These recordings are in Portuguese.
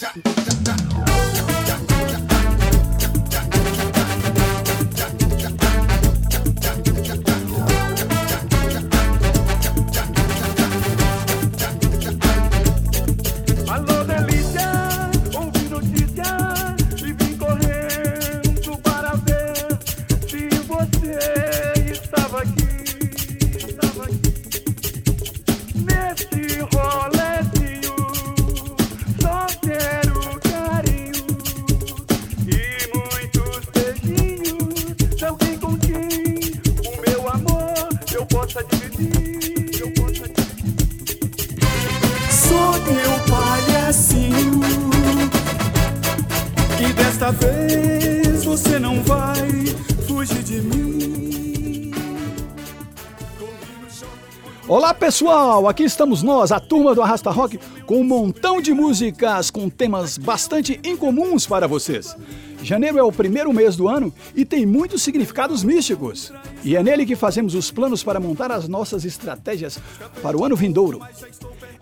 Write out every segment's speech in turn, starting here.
ダッダッダッ pessoal, aqui estamos nós, a turma do Arrasta Rock, com um montão de músicas com temas bastante incomuns para vocês. Janeiro é o primeiro mês do ano e tem muitos significados místicos. E é nele que fazemos os planos para montar as nossas estratégias para o ano vindouro.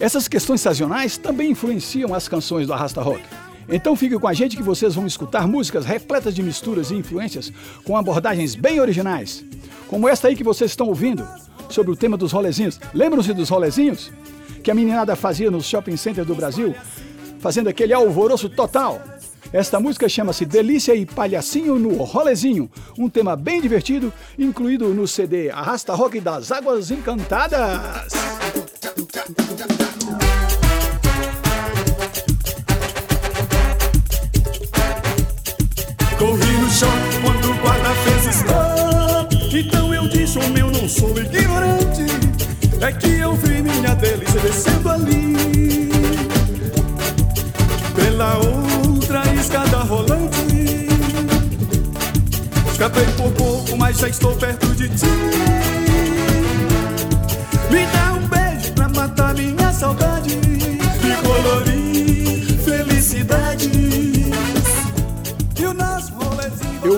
Essas questões sazonais também influenciam as canções do Arrasta Rock. Então fique com a gente que vocês vão escutar músicas repletas de misturas e influências com abordagens bem originais. Como esta aí que vocês estão ouvindo, sobre o tema dos rolezinhos. Lembram-se dos rolezinhos? Que a meninada fazia nos shopping centers do Brasil, fazendo aquele alvoroço total. Esta música chama-se Delícia e Palhacinho no Rolezinho, um tema bem divertido, incluído no CD Arrasta Rock das Águas Encantadas. Corri no shopping quando o guarda fez stop, É que eu vi minha delícia descendo ali. Pela outra escada rolante. Escapei por pouco, mas já estou perto de ti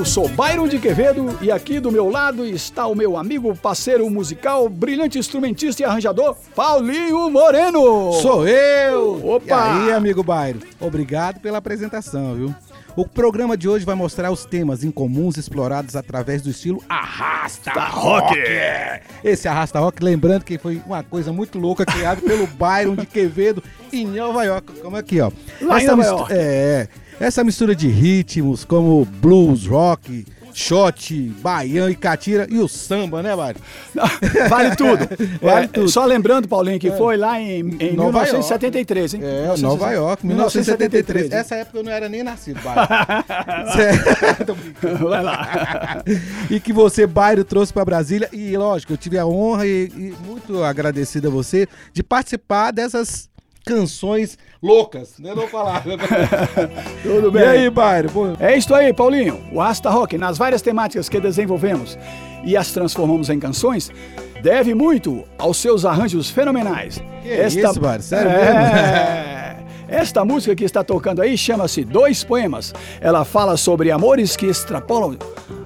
eu sou Byron de Quevedo e aqui do meu lado está o meu amigo, parceiro musical, brilhante instrumentista e arranjador, Paulinho Moreno. Sou eu! Opa! E aí, amigo Byron? Obrigado pela apresentação, viu? O programa de hoje vai mostrar os temas incomuns explorados através do estilo Arrasta Rock. Esse Arrasta Rock, lembrando que foi uma coisa muito louca criada pelo Byron de Quevedo em Nova York. Como aqui, ó. Lá Essa York. É, essa mistura de ritmos como blues, rock, shot, baião e catira e o samba, né, Mário? Vale tudo. Vale é, tudo. Só lembrando, Paulinho, que é. foi lá em, em 1973, hein? É, Nova York, 1973. 1973. Essa época eu não era nem nascido, Bairro. Vai lá. e que você, Bairro, trouxe para Brasília. E, lógico, eu tive a honra e, e muito agradecido a você de participar dessas canções loucas, né? Não falar. Tudo bem. E aí, Bairro? É isso aí, Paulinho. O Asta Rock, nas várias temáticas que desenvolvemos e as transformamos em canções, deve muito aos seus arranjos fenomenais. Que Esta... isso, Bairro? Sério é... mesmo? Esta música que está tocando aí chama-se Dois Poemas. Ela fala sobre amores que extrapolam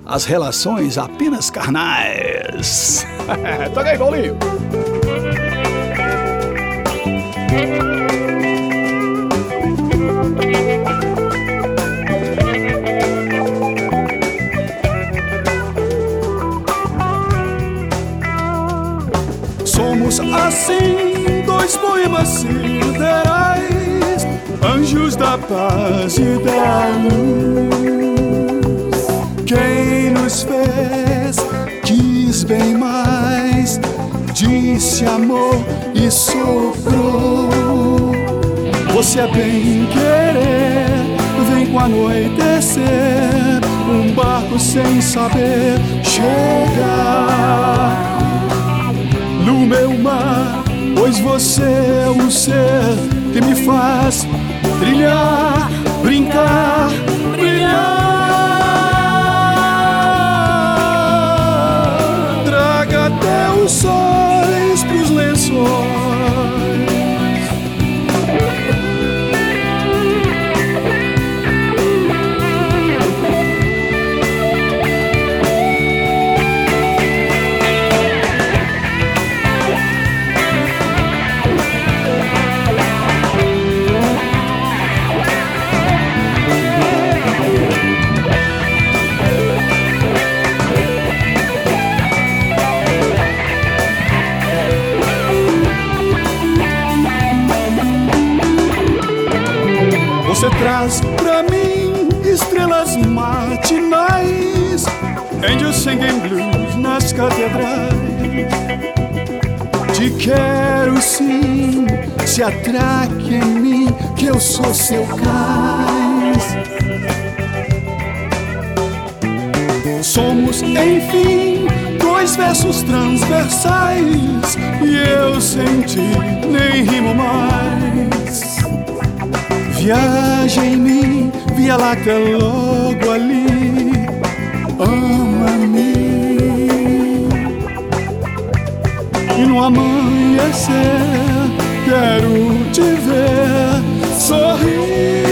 as relações apenas carnais. Toca aí, Paulinho. Somos assim dois poemas siderais, anjos da paz e da luz. Quem nos fez quis bem mais, disse amor e soprou. Você é bem querer, vem com anoitecer, um barco sem saber chegar. No meu mar, pois você é o ser que me faz brilhar, brincar, Você traz pra mim estrelas matinais, angels singing blues nas catedrais. Te quero sim, se atraque em mim, que eu sou seu cais. Somos, enfim, dois versos transversais, e eu sem ti nem rimo mais. Viaja em mim, Via Láctea logo ali, ama-me. E no amanhecer quero te ver sorrir.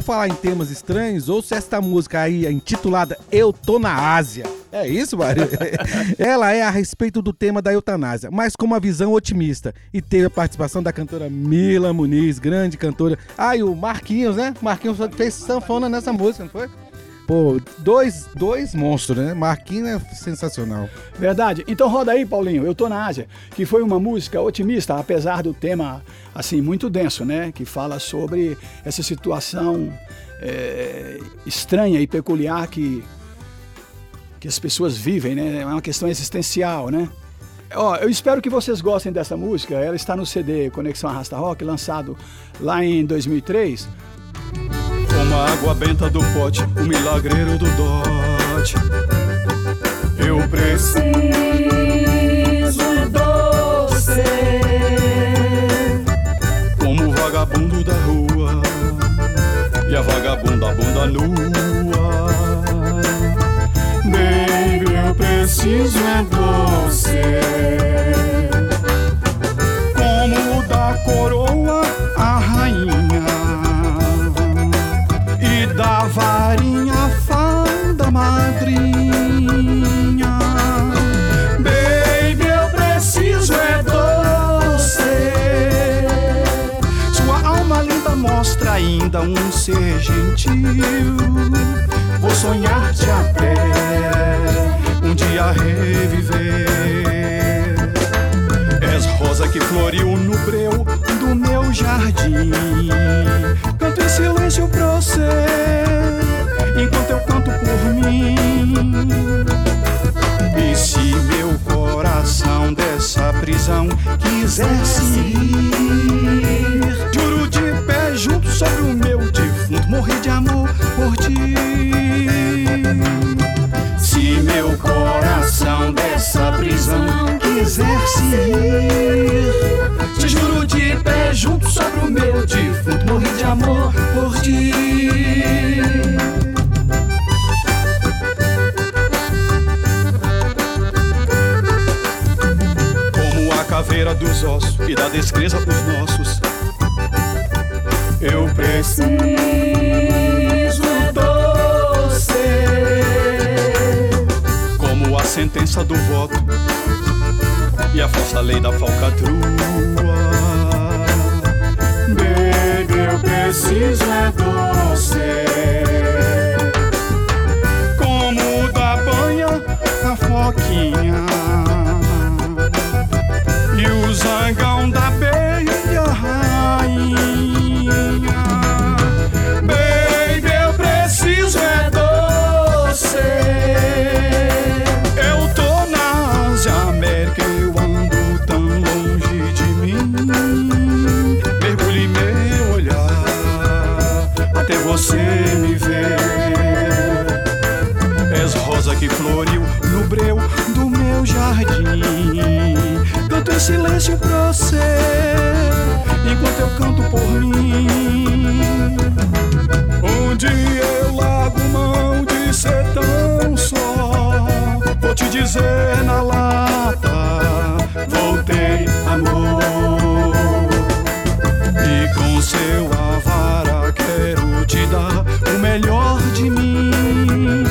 Falar em temas estranhos, ouça esta música aí, intitulada Eu Tô na Ásia. É isso, Mário? Ela é a respeito do tema da eutanásia, mas com uma visão otimista. E teve a participação da cantora Mila Muniz, grande cantora. Ah, e o Marquinhos, né? Marquinhos fez sanfona nessa música, não foi? Pô, dois, dois monstros, né? Marquinhos é sensacional. Verdade. Então roda aí, Paulinho. Eu tô na Ásia, que foi uma música otimista, apesar do tema assim muito denso, né? Que fala sobre essa situação é, estranha e peculiar que que as pessoas vivem, né? É uma questão existencial, né? Ó, eu espero que vocês gostem dessa música. Ela está no CD Conexão Arrasta Rock, lançado lá em 2003 como a água benta do pote, o milagreiro do dote. Eu preciso doce, como o vagabundo da rua e a vagabunda bunda nua. Baby, eu preciso é como Vou sonhar-te até um dia reviver. És rosa que floriu no breu do meu jardim. Canto em silêncio pra você, enquanto eu canto por mim. E se meu coração dessa prisão quisesse ir, juro de pé junto sobre o meu morrer de amor por ti. Se meu coração dessa prisão quisesse ir, te juro de pé junto sobre o meu defunto, morrer de amor por ti. Como a caveira dos ossos e da descreza dos nossos, eu preciso doce. Como a sentença do voto e a falsa lei da falcatrua. Baby, eu preciso é doce. Como da banha a foquinha e o zangão da beia rainha. Baby, eu preciso é você. Eu tô na Ásia, América, eu ando tão longe de mim. Mergulhe meu olhar até você me ver. És rosa que floriu no breu do meu jardim. Canto em silêncio pra você enquanto eu canto por mim. Dia eu largo mão de ser tão só. Vou te dizer na lata, voltei amor. E com seu avara quero te dar o melhor de mim.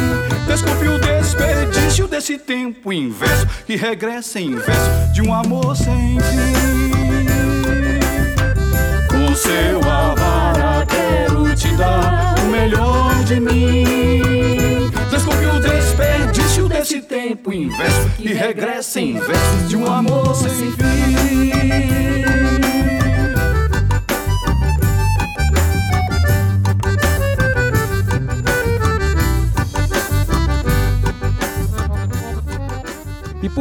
Desculpe o desperdício desse tempo inverso que regressa em verso de um amor sem fim. Seu avara quero te dar o melhor de mim. Desculpe o desperdício desse tempo inverso que regressa em verso de um amor sem fim.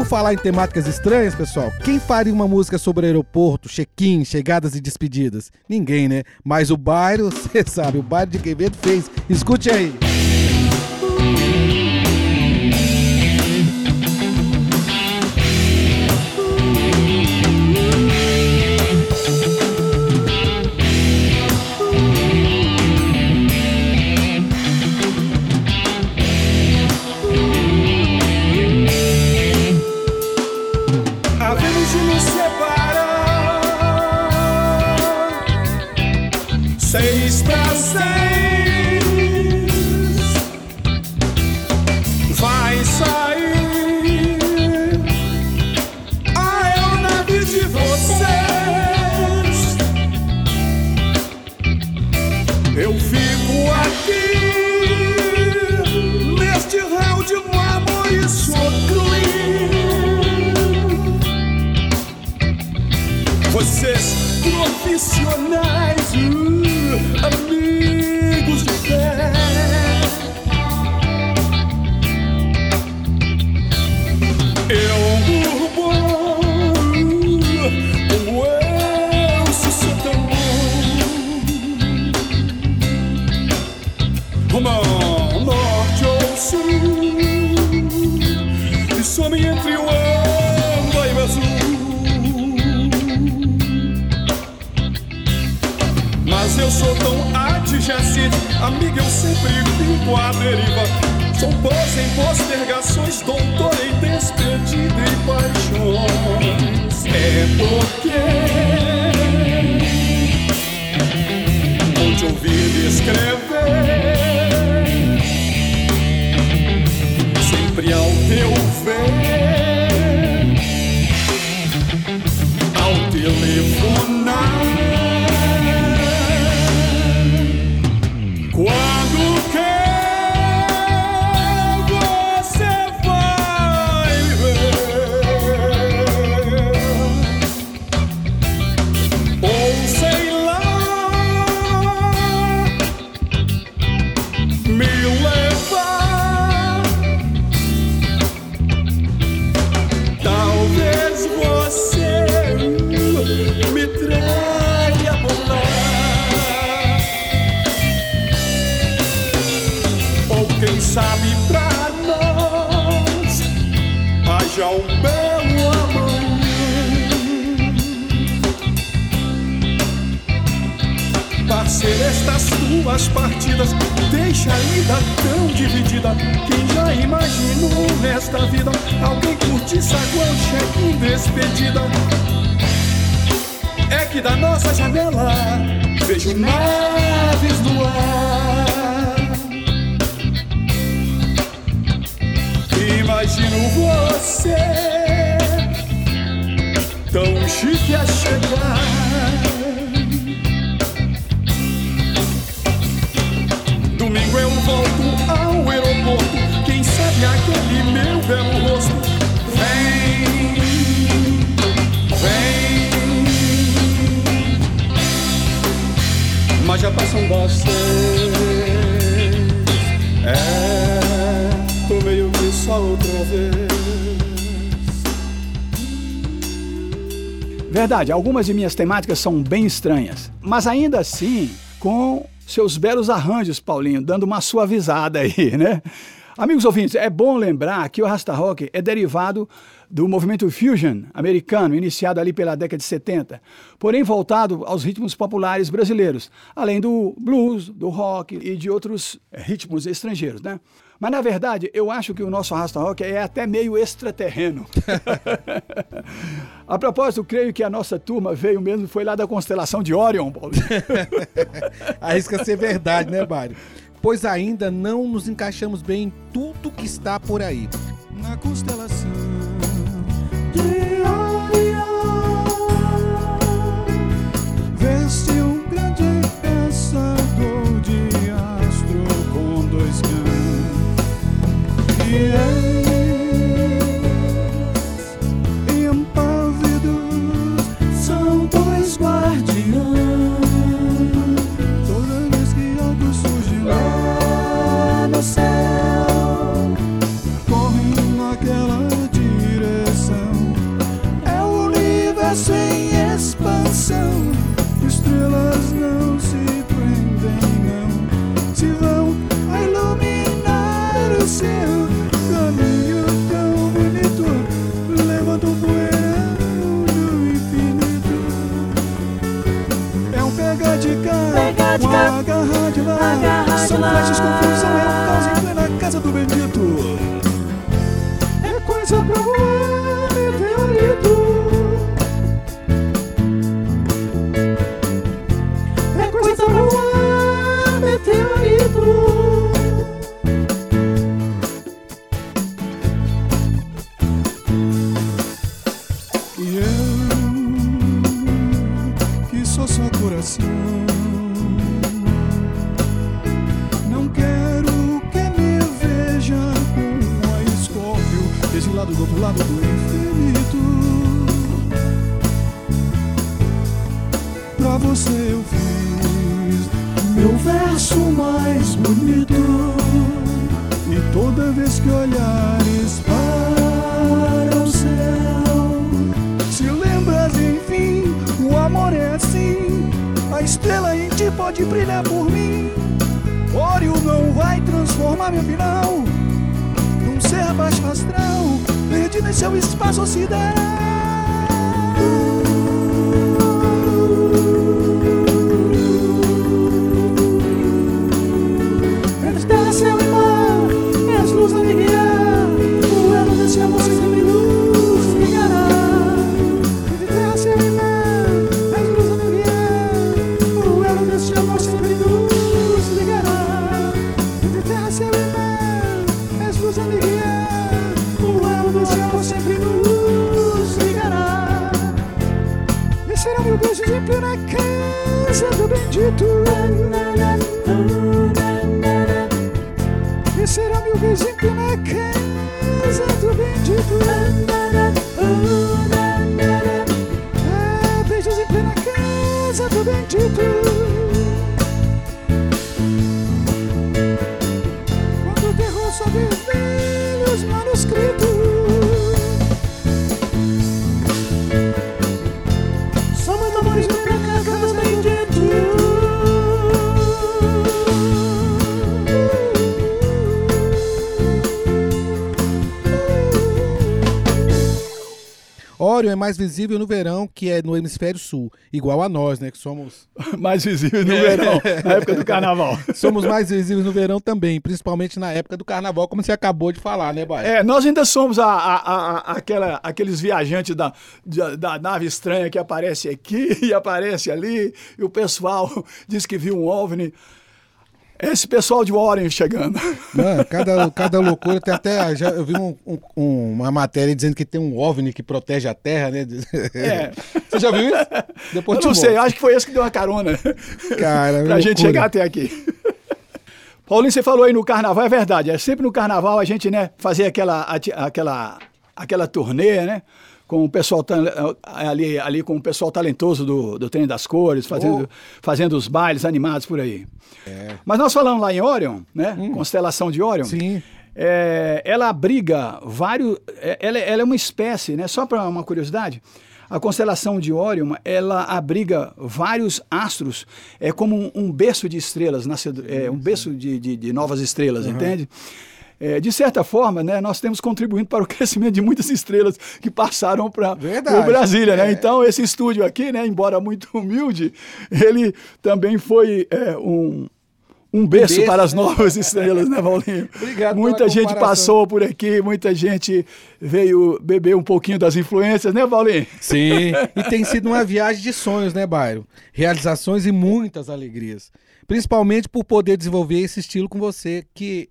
Por falar em temáticas estranhas, pessoal, quem faria uma música sobre aeroporto, check-in, chegadas e despedidas? Ninguém, né? Mas o bairro, você sabe, o bairro de Quevedo fez. Escute aí. profissionais. Uh, amigos. Amiga, eu sempre fico à deriva. Sou pós em postergações, doutor em despedida e paixões. É porque onde ouvir escrever sempre ao teu ver, suas partidas. Deixa a ida tão dividida. Quem já imaginou nesta vida alguém curtir saguão, cheque despedida? É que da nossa janela vejo naves no ar. Imagino você tão chique a chegar. Sabe aquele meu belo rosto vem, vem. Mas já passam bastante. É, tô meio que só outra vez. Verdade, algumas de minhas temáticas são bem estranhas, mas ainda assim com seus belos arranjos, Paulinho, dando uma suavizada aí, né? Amigos ouvintes, é bom lembrar que o Rasta Rock é derivado do movimento fusion americano, iniciado ali pela década de 70, porém voltado aos ritmos populares brasileiros, além do blues, do rock e de outros ritmos estrangeiros, né? Mas na verdade, eu acho que o nosso Rasta Rock é até meio extraterreno. a propósito, creio que a nossa turma veio mesmo, foi lá da constelação de Orion, Paulo. Arrisca ser verdade, né, Mário? Pois ainda não nos encaixamos bem em tudo que está por aí. Na constelação de São flashes confusos, são eu, é caos em plena casa do meu. É mais visível no verão, que é no hemisfério sul, igual a nós, né? Que somos. mais visíveis no verão, na época do carnaval. somos mais visíveis no verão também, principalmente na época do carnaval, como você acabou de falar, né, Baia? É, nós ainda somos a, a, a, aquela, aqueles viajantes da, da, da, nave estranha que aparece aqui e aparece ali, e o pessoal diz que viu um OVNI. Esse pessoal de Warren chegando. Cada, cada loucura tem até. Já, eu vi um, um, uma matéria dizendo que tem um OVNI que protege a Terra, né? É. Você já viu isso? Depois eu não sei, acho que foi esse que deu uma carona. Cara, pra loucura. gente chegar até aqui. Paulinho, você falou aí no carnaval, é verdade. É sempre no carnaval a gente, né, fazer aquela, aquela, aquela turnê, né? Com o pessoal ali, ali com o pessoal talentoso do, do Trem das Cores, fazendo, oh. fazendo os bailes animados por aí. É. Mas nós falamos lá em Orion, né? Hum. Constelação de Orion. Sim. É, ela abriga vários. É, ela, ela, é uma espécie, né? Só para uma curiosidade. A constelação de Orion, ela abriga vários astros, é como um, um berço de estrelas, nascedor, é, um berço de, de, de novas estrelas, uhum. entende? É, de certa forma, né, nós temos contribuído para o crescimento de muitas estrelas que passaram para o Brasília. Né? É. Então, esse estúdio aqui, né, embora muito humilde, ele também foi é, um, um berço, berço para as né? novas estrelas, né, Paulinho? Obrigado Muita gente passou por aqui, muita gente veio beber um pouquinho das influências, né, Paulinho? Sim, e tem sido uma viagem de sonhos, né, Bairro? Realizações e muitas alegrias. Principalmente por poder desenvolver esse estilo com você, que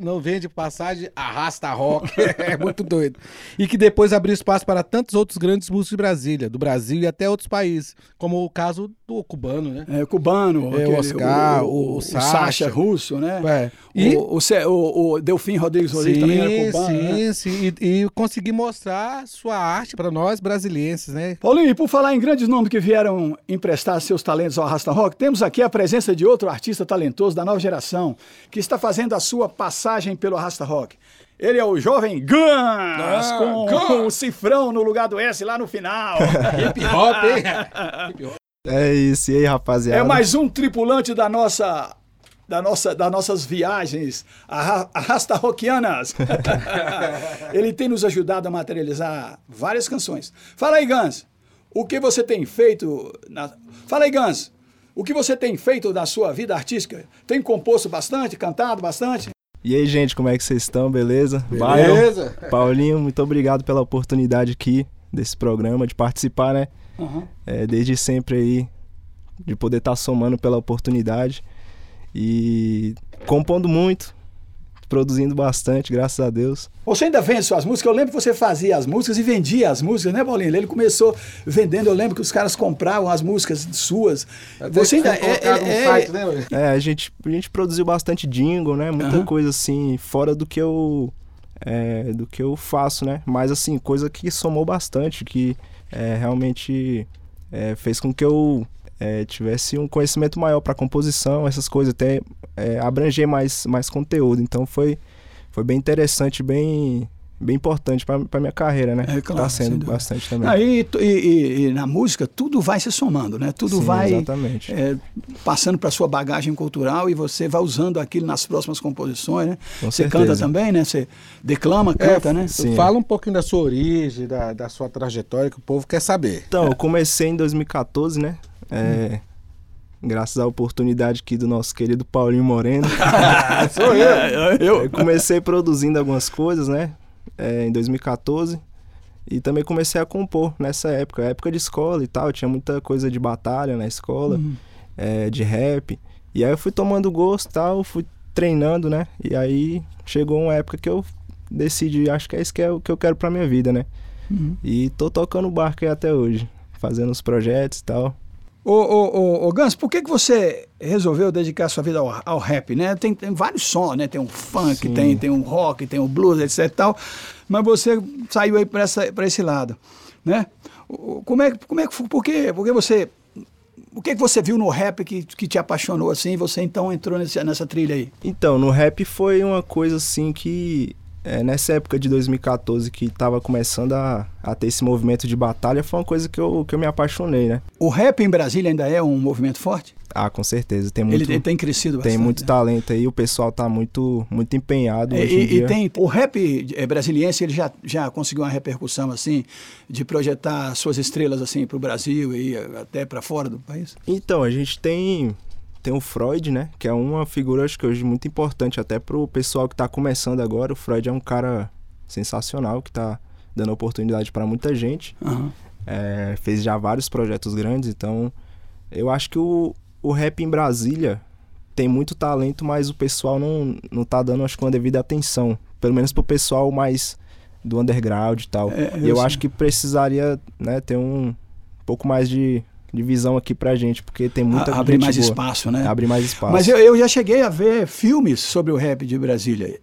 não vende passagem, arrasta rock, é muito doido. E que depois abriu espaço para tantos outros grandes músicos de Brasília, do Brasil e até outros países, como o caso do cubano, né? É, cubano, é, o Oscar, o, o, o, Sacha, russo, né? É. E o, o, o, Delfim Rodrigues Rodrigues também era cubano. Sim, né? sim, e, e conseguir mostrar sua arte para nós brasileiros, né? Paulinho, e por falar em grandes nomes que vieram emprestar seus talentos ao Arrasta Rock, temos aqui a presença de outro artista talentoso da nova geração, que está fazendo a sua passagem pelo Arrasta Rock. Ele é o jovem Guns, ah, com, com o cifrão no lugar do S lá no final. Hip hop, hein? Hip -hop. É isso, e aí, rapaziada? É mais um tripulante da nossa da nossa, das nossas viagens arrasta-roquianas. Ele tem nos ajudado a materializar várias canções. Fala aí, Gans, o que você tem feito... Na... Fala aí, Gans, o que você tem feito na sua vida artística? Tem composto bastante, cantado bastante? E aí, gente, como é que vocês estão? Beleza? Beleza. Byron, Paulinho, muito obrigado pela oportunidade aqui desse programa, de participar, né? Uhum. É, desde sempre aí, de poder estar tá somando pela oportunidade. E compondo muito, produzindo bastante, graças a Deus. Você ainda vende suas músicas? Eu lembro que você fazia as músicas e vendia as músicas, né, Paulinho? Ele começou vendendo, eu lembro que os caras compravam as músicas suas. Até você ainda é, é, é, site, né? é, a gente, a gente produziu bastante jingle, né? Muita uhum. coisa assim, fora do que eu é, do que eu faço, né? Mas assim, coisa que somou bastante, que é, realmente é, fez com que eu é, tivesse um conhecimento maior para composição, essas coisas, até é, abranger mais, mais conteúdo. Então foi, foi bem interessante, bem bem importante para minha carreira, né? É, claro, tá sendo bastante também. Aí e, e, e, na música tudo vai se somando, né? Tudo Sim, vai é, passando para sua bagagem cultural e você vai usando aquilo nas próximas composições, né? Com você certeza. canta também, né? Você declama, é, canta, é, né? Sim. Fala um pouquinho da sua origem, da, da sua trajetória que o povo quer saber. Então, eu comecei em 2014, né? É, graças à oportunidade aqui do nosso querido Paulinho Moreno. Sou eu. eu. eu. comecei produzindo algumas coisas, né? É, em 2014. E também comecei a compor nessa época, época de escola e tal. Tinha muita coisa de batalha na escola, uhum. é, de rap. E aí eu fui tomando gosto e tal, fui treinando, né? E aí chegou uma época que eu decidi, acho que é isso que, é o que eu quero pra minha vida, né? Uhum. E tô tocando barco aí até hoje, fazendo os projetos e tal. Ô, ô, ô, ô Gans, por que, que você resolveu dedicar sua vida ao, ao rap, né? Tem, tem, vários sons, né? Tem um funk, tem, tem um rock, tem um blues, etc e tal. Mas você saiu aí para esse lado, né? Como é, como é que por quê? Por que você o que, que você viu no rap que, que te apaixonou assim? E você então entrou nesse, nessa trilha aí? Então, no rap foi uma coisa assim que é, nessa época de 2014 que estava começando a, a ter esse movimento de batalha, foi uma coisa que eu, que eu me apaixonei, né? O rap em Brasília ainda é um movimento forte? Ah, com certeza. Tem muito, ele, tem crescido bastante. Tem muito né? talento aí, o pessoal está muito, muito empenhado é, hoje e, em dia. E tem, o rap é, brasiliense, ele já, já conseguiu uma repercussão, assim, de projetar suas estrelas, assim, para o Brasil e até para fora do país? Então, a gente tem tem o Freud, né? Que é uma figura, acho que hoje muito importante até pro pessoal que está começando agora. O Freud é um cara sensacional que está dando oportunidade para muita gente. Uhum. É, fez já vários projetos grandes, então eu acho que o, o rap em Brasília tem muito talento, mas o pessoal não, não tá dando, acho que, uma devida atenção. Pelo menos pro pessoal mais do underground e tal. É, eu, eu acho que precisaria né, ter um pouco mais de de visão aqui pra gente, porque tem muita a, Abre mais boa. espaço, né? Abre mais espaço. Mas eu, eu já cheguei a ver filmes sobre o rap de Brasília.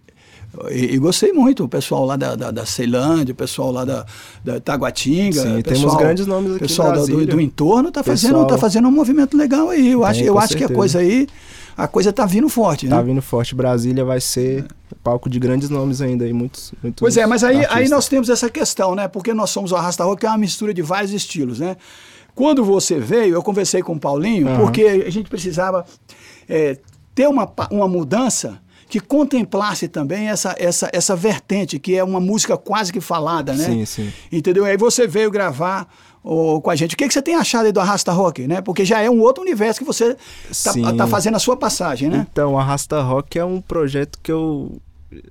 E, e, gostei muito, o pessoal lá da, da, da Ceilândia, o pessoal lá da, da Taguatinga. Sim, pessoal, temos grandes nomes aqui. O pessoal do, do, entorno tá fazendo, tá fazendo um movimento legal aí. Eu acho, eu acho que a coisa aí, a coisa tá vindo forte, né? Tá vindo forte. Brasília vai ser palco de grandes nomes ainda aí, muitos, muitos Pois é, mas aí, aí nós temos essa questão, né? Porque nós somos o Arrasta Rock, que é uma mistura de vários estilos, né? Quando você veio, eu conversei com o Paulinho, uhum. porque a gente precisava é, ter uma, uma mudança que contemplasse também essa, essa, essa vertente, que é uma música quase que falada, né? Sim, sim. Entendeu? Aí você veio gravar oh, com a gente. O que, que você tem achado aí do Arrasta Rock, né? Porque já é um outro universo que você tá, tá fazendo a sua passagem, né? Então, o Arrasta Rock é um projeto que eu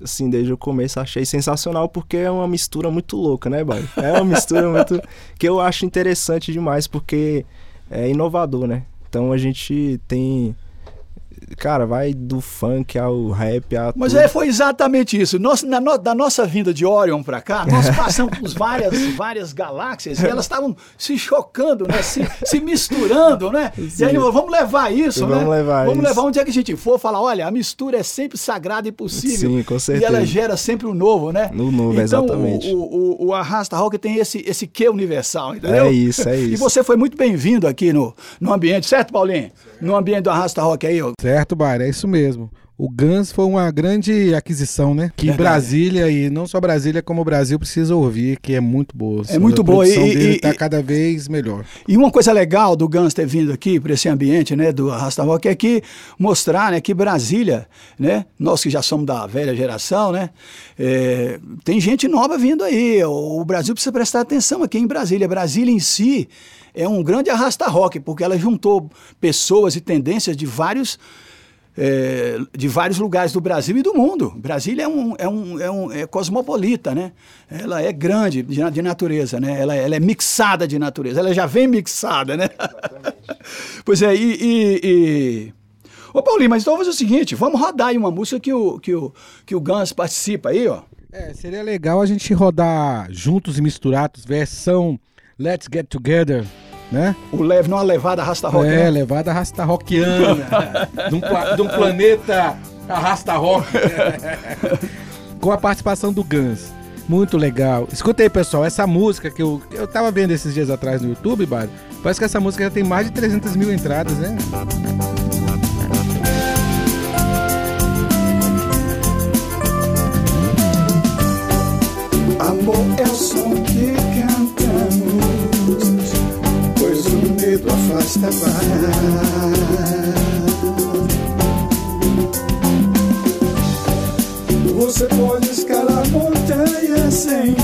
assim, desde o começo achei sensacional porque é uma mistura muito louca, né, Baio? É uma mistura muito que eu acho interessante demais porque é inovador, né? Então a gente tem cara, vai do funk ao rap. A Mas é, foi exatamente isso. Nós, na, no, da nossa vinda de Orion para cá, nós passamos por várias, várias galáxias e elas estavam se chocando, né? se, se misturando, né? Sim. E aí, vamos levar isso, vamos né? Levar vamos isso. levar onde é que a gente for, falar, olha, a mistura é sempre sagrada e possível. Sim, com certeza. E ela gera sempre o novo, né? No novo, então, exatamente. O, o, o Arrasta Rock tem esse, esse que universal, entendeu? É isso, é isso. E você foi muito bem-vindo aqui no, no ambiente, certo, Paulinho? No ambiente do Arrasta Rock aí, ó. Certo, Bar, é isso mesmo. O Guns foi uma grande aquisição, né? Que Verdade. Brasília, e não só Brasília, como o Brasil precisa ouvir, que é muito boa. É muito boa. A e, dele está cada vez melhor. E uma coisa legal do Guns ter vindo aqui para esse ambiente, né, do Arrasta Rock, é que mostrar, né, que Brasília, né, nós que já somos da velha geração, né, é, tem gente nova vindo aí. O Brasil precisa prestar atenção aqui em Brasília. Brasília em si é um grande arrasta rock, porque ela juntou pessoas e tendências de vários é, de vários lugares do Brasil e do mundo. Brasília é um, é um, é um é cosmopolita, né? Ela é grande de, de natureza, né? Ela, ela, é mixada de natureza. Ela já vem mixada, né? pois é, e, e, e... Ô Paulinho, mas então vamos fazer o seguinte, vamos rodar aí uma música que o, que o, que o Gans participa aí, ó. É, seria legal a gente rodar juntos e misturados, versão Let's Get Together né? O leve numa levada rasta rock. É, né? levada rasta rockiana. de, um, de um planeta arrasta rock. Com a participação do Guns. Muito legal. Escuta aí, pessoal, essa música que eu, eu tava vendo esses dias atrás no YouTube. Parece que essa música já tem mais de 300 mil entradas, né? Medo afasta. Você pode escalar montanhas sem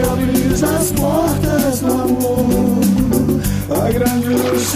Se abres as portas do amor, a grande luz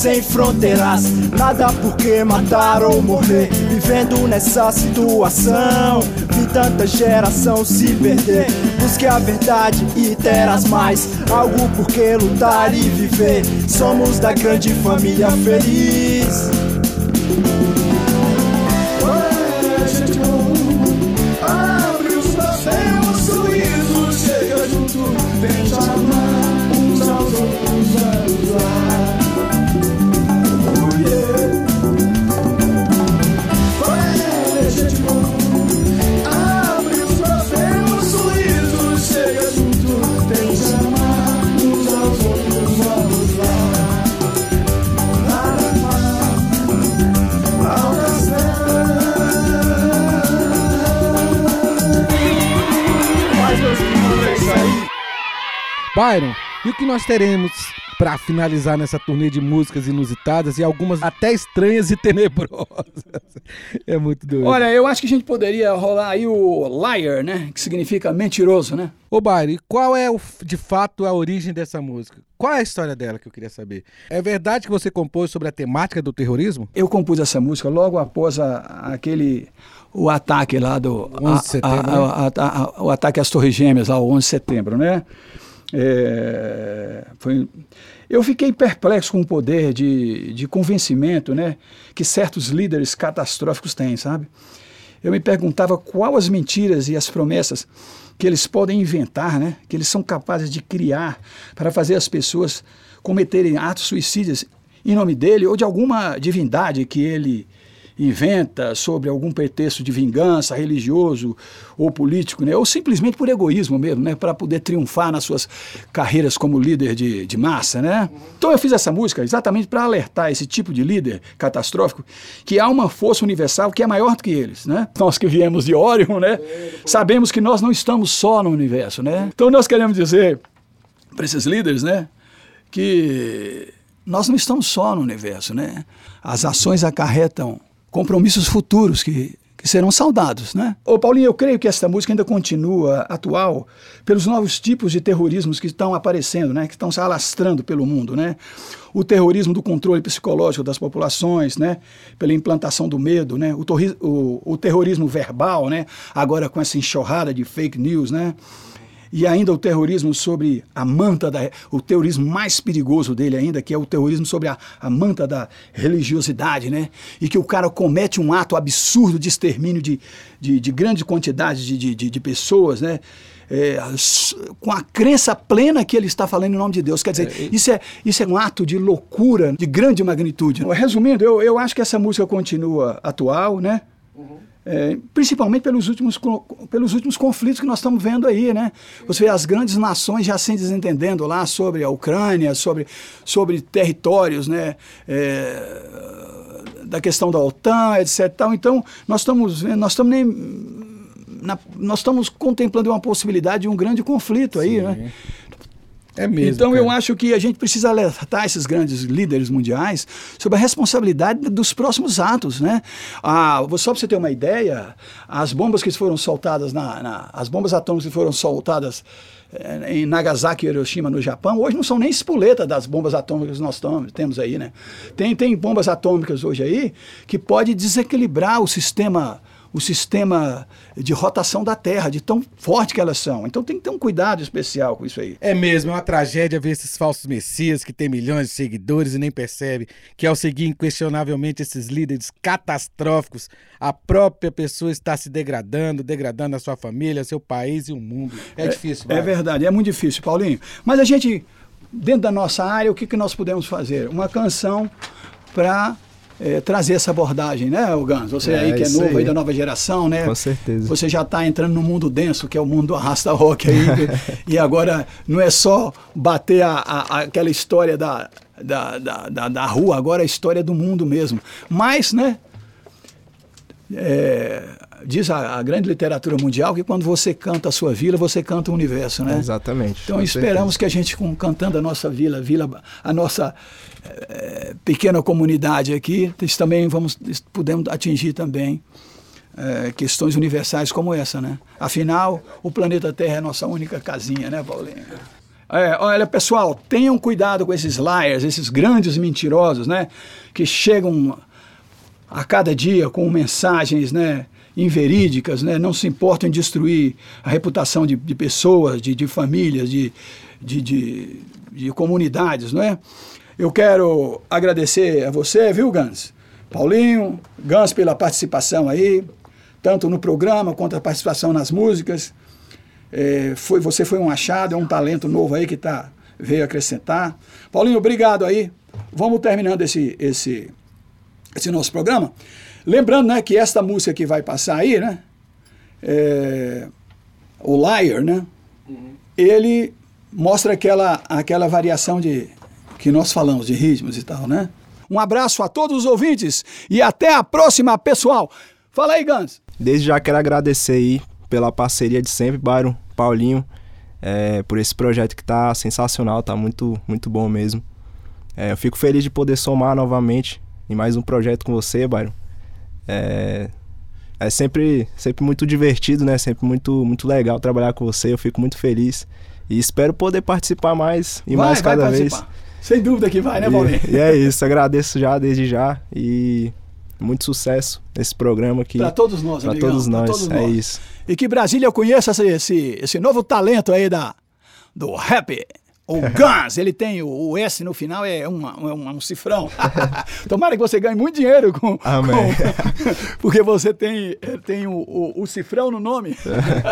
sem fronteiras, nada por que matar ou morrer. Vivendo nessa situação, vi tanta geração se perder. Busque a verdade e terás mais algo por que lutar e viver. Somos da grande família feliz. Byron, e o que nós teremos pra finalizar nessa turnê de músicas inusitadas e algumas até estranhas e tenebrosas? É muito doido. Olha, eu acho que a gente poderia rolar aí o liar, né? Que significa mentiroso, né? Ô, Byron, qual é o, de fato a origem dessa música? Qual é a história dela que eu queria saber? É verdade que você compôs sobre a temática do terrorismo? Eu compus essa música logo após a- aquele o ataque lá do 11 de setembro, a- a- a- a- o ataque às Torres Gêmeas lá, o 11 de setembro, né? É, foi, eu fiquei perplexo com o poder de, de convencimento, né, que certos líderes catastróficos têm, sabe? Eu me perguntava qual as mentiras e as promessas que eles podem inventar, né, que eles são capazes de criar para fazer as pessoas cometerem atos suicidas em nome dele ou de alguma divindade que ele inventa sobre algum pretexto de vingança religioso ou político, né? ou simplesmente por egoísmo mesmo, né? para poder triunfar nas suas carreiras como líder de, de massa. Né? Então eu fiz essa música exatamente para alertar esse tipo de líder catastrófico que há uma força universal que é maior do que eles. Né? Nós que viemos de Orion, né? sabemos que nós não estamos só no universo. Né? Então nós queremos dizer para esses líderes, né, que nós não estamos só no universo, né? As ações acarretam compromissos futuros que, que serão saudados, né? Ô Paulinho, eu creio que essa música ainda continua atual pelos novos tipos de terrorismos que estão aparecendo, né? Que estão se alastrando pelo mundo, né? O terrorismo do controle psicológico das populações, né? Pela implantação do medo, né? O, o- o terrorismo verbal, né? Agora com essa enxurrada de fake news, né? E ainda o terrorismo sobre a manta da. O terrorismo mais perigoso dele ainda, que é o terrorismo sobre a, a manta da religiosidade, né? E que o cara comete um ato absurdo de extermínio de, de, de grande quantidade de, de, de- pessoas, né? É, com a crença plena que ele está falando em nome de Deus. Quer dizer, isso, é, isso é um ato de loucura de grande magnitude. Resumindo, eu, eu acho que essa música continua atual, né? É, principalmente pelos últimos, pelos últimos conflitos que nós estamos vendo aí, né? Você vê as grandes nações já se desentendendo lá sobre a Ucrânia, sobre, sobre territórios, né? É, da questão da OTAN, etc. Tal. Então, nós estamos vendo, nós estamos nem, na- nós estamos contemplando uma possibilidade de um grande conflito aí, né? É mesmo. então eu cara. acho que a gente precisa alertar esses grandes líderes mundiais sobre a responsabilidade dos próximos atos, né? Ah, só para você ter uma ideia, as bombas que foram soltadas na, na- as bombas atômicas que foram soltadas eh, em Nagasaki e Hiroshima no Japão hoje não são nem espoleta das bombas atômicas que nós temos aí, né? Tem tem bombas atômicas hoje aí que pode desequilibrar o sistema o sistema de rotação da Terra, de tão forte que elas são. Então tem que ter um cuidado especial com isso aí. É mesmo, é uma tragédia ver esses falsos messias que têm milhões de seguidores e nem percebe que ao seguir inquestionavelmente esses líderes catastróficos, a própria pessoa está se degradando, degradando a sua família, seu país e o mundo. É, é difícil. Vai. É verdade, é muito difícil, Paulinho. Mas a gente, dentro da nossa área, o que, que nós podemos fazer? Uma canção para é, trazer essa abordagem, né, Gans? Você é, aí que é novo, aí. aí. da nova geração, né? Com certeza. Você já está entrando no mundo denso, que é o mundo do arrasta rock aí. e agora não é só bater a, a, aquela história da, da, da, da, da rua, agora é a história do mundo mesmo. Mas, né? É, diz a, a, grande literatura mundial que quando você canta a sua vila, você canta o universo, né? Exatamente. Então esperamos certeza. que a gente, com, cantando a nossa vila, a vila, a nossa é, pequena comunidade aqui, também vamos podemos atingir também é, questões universais como essa, né? Afinal, o planeta Terra é a nossa única casinha, né, Paulinho? É, olha, pessoal, tenham cuidado com esses liars, esses grandes mentirosos, né? Que chegam a cada dia com mensagens, né? Inverídicas, né? não se importam em destruir a reputação de, de pessoas, de, de famílias, de, de, de, de, comunidades. Não é? Eu quero agradecer a você, viu, Gans? Paulinho, Gans, pela participação aí, tanto no programa quanto a participação nas músicas. É, foi, você foi um achado, é um talento novo aí que tá, veio acrescentar. Paulinho, obrigado aí. Vamos terminando esse, esse, esse nosso programa. Lembrando né, que esta música que vai passar aí, né? É, o Liar, né? Uhum. Ele mostra aquela, aquela variação de que nós falamos de ritmos e tal, né? Um abraço a todos os ouvintes e até a próxima, pessoal. Fala aí, Gans. Desde já quero agradecer aí pela parceria de sempre, Byron, Paulinho, é, por esse projeto que tá sensacional, tá muito, muito bom mesmo. É, eu fico feliz de poder somar novamente em mais um projeto com você, Byron. É, é sempre, sempre muito divertido, né? Sempre muito, muito legal trabalhar com você. Eu fico muito feliz. E espero poder participar mais e vai, mais cada vez. Sem dúvida que vai, né, Paulinho? E, e é isso, agradeço já desde já e muito sucesso nesse programa aqui. Para todos nós, Para todos nós, todos é nós. isso. E que Brasília conheça esse, esse, esse novo talento aí da, do rap. O Guns, ele tem o, o, S no final, é, uma, é um, um cifrão. Tomara que você ganhe muito dinheiro com. Amém. Com, porque você tem, tem o, o, o, cifrão no nome.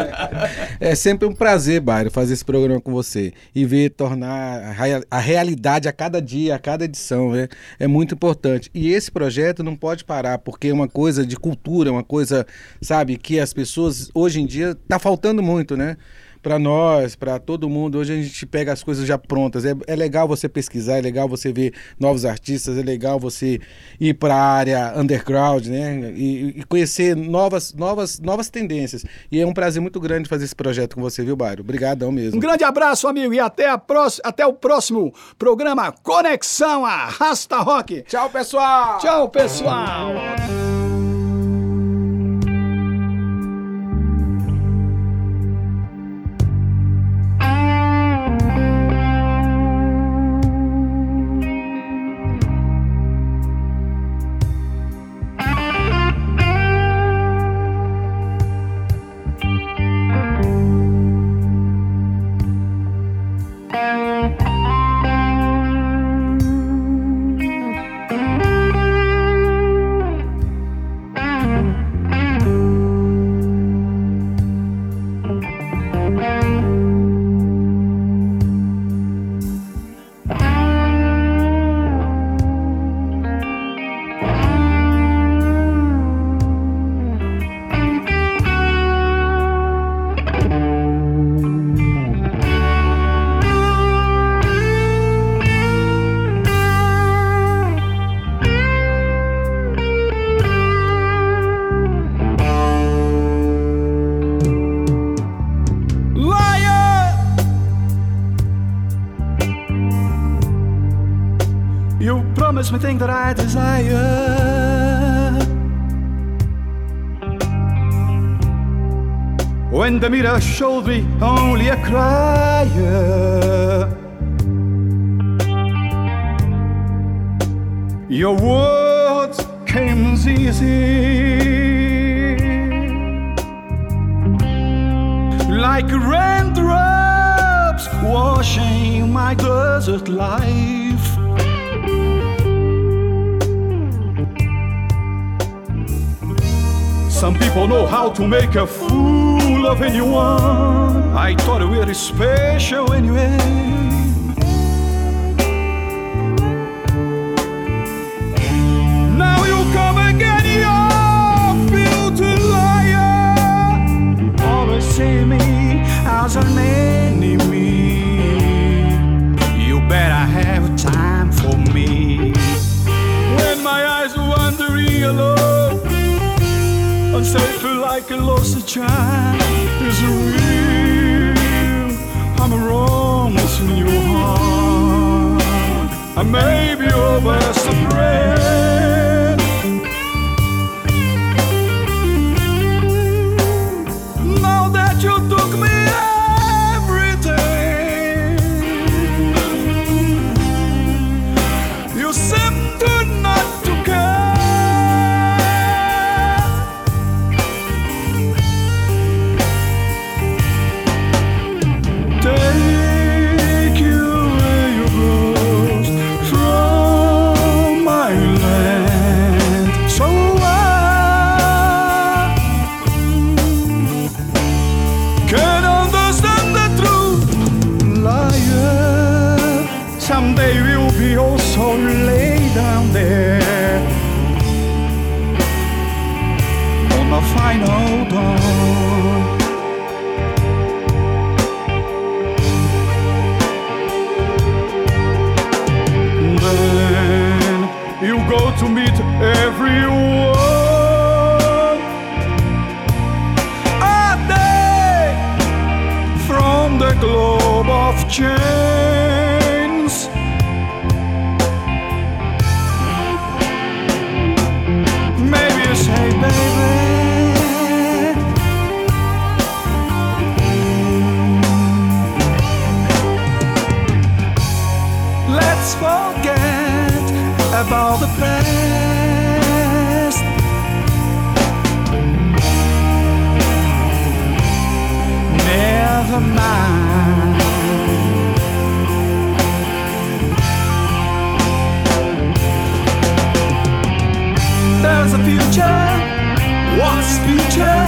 é sempre um prazer, Bairro, fazer esse programa com você e ver tornar a, realidade a cada dia, a cada edição. Né? É muito importante. E esse projeto não pode parar, porque é uma coisa de cultura, uma coisa, sabe, que as pessoas hoje em dia está faltando muito, né? Para nós, para todo mundo. Hoje a gente pega as coisas já prontas. É, é legal você pesquisar, é legal você ver novos artistas, é legal você ir para a área underground, né? E, e, conhecer novas, novas, novas tendências. E é um prazer muito grande fazer esse projeto com você, viu, Bairro? Obrigadão mesmo. Um grande abraço, amigo, e até, a próxima, até o próximo programa Conexão Arrasta Rock. Tchau, pessoal! Tchau, pessoal! the mirror showed me only a crier. Your words came easy, like raindrops washing my desert life. Some people know how to make a fool of anyone. I thought we were special anyway. Now you come again, you filthy liar. Always see me as an enemy. You better have time for me. When my eyes are wandering alone, unsafe Cyclosatrine is a real hammer-on in your heart. I may be your best friend. has a future? What's future?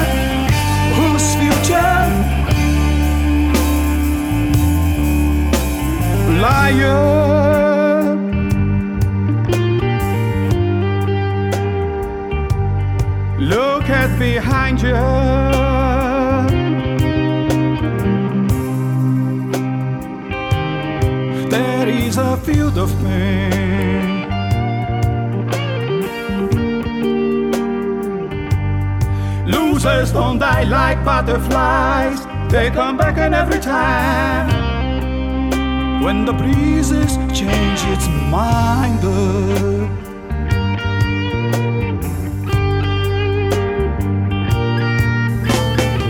Whose future? Liar. Look at behind you. There is a field of pain. don't die like butterflies. They come back and every time. When the breezes change its mind.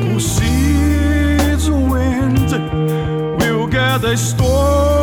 Who sees wind will get a storm.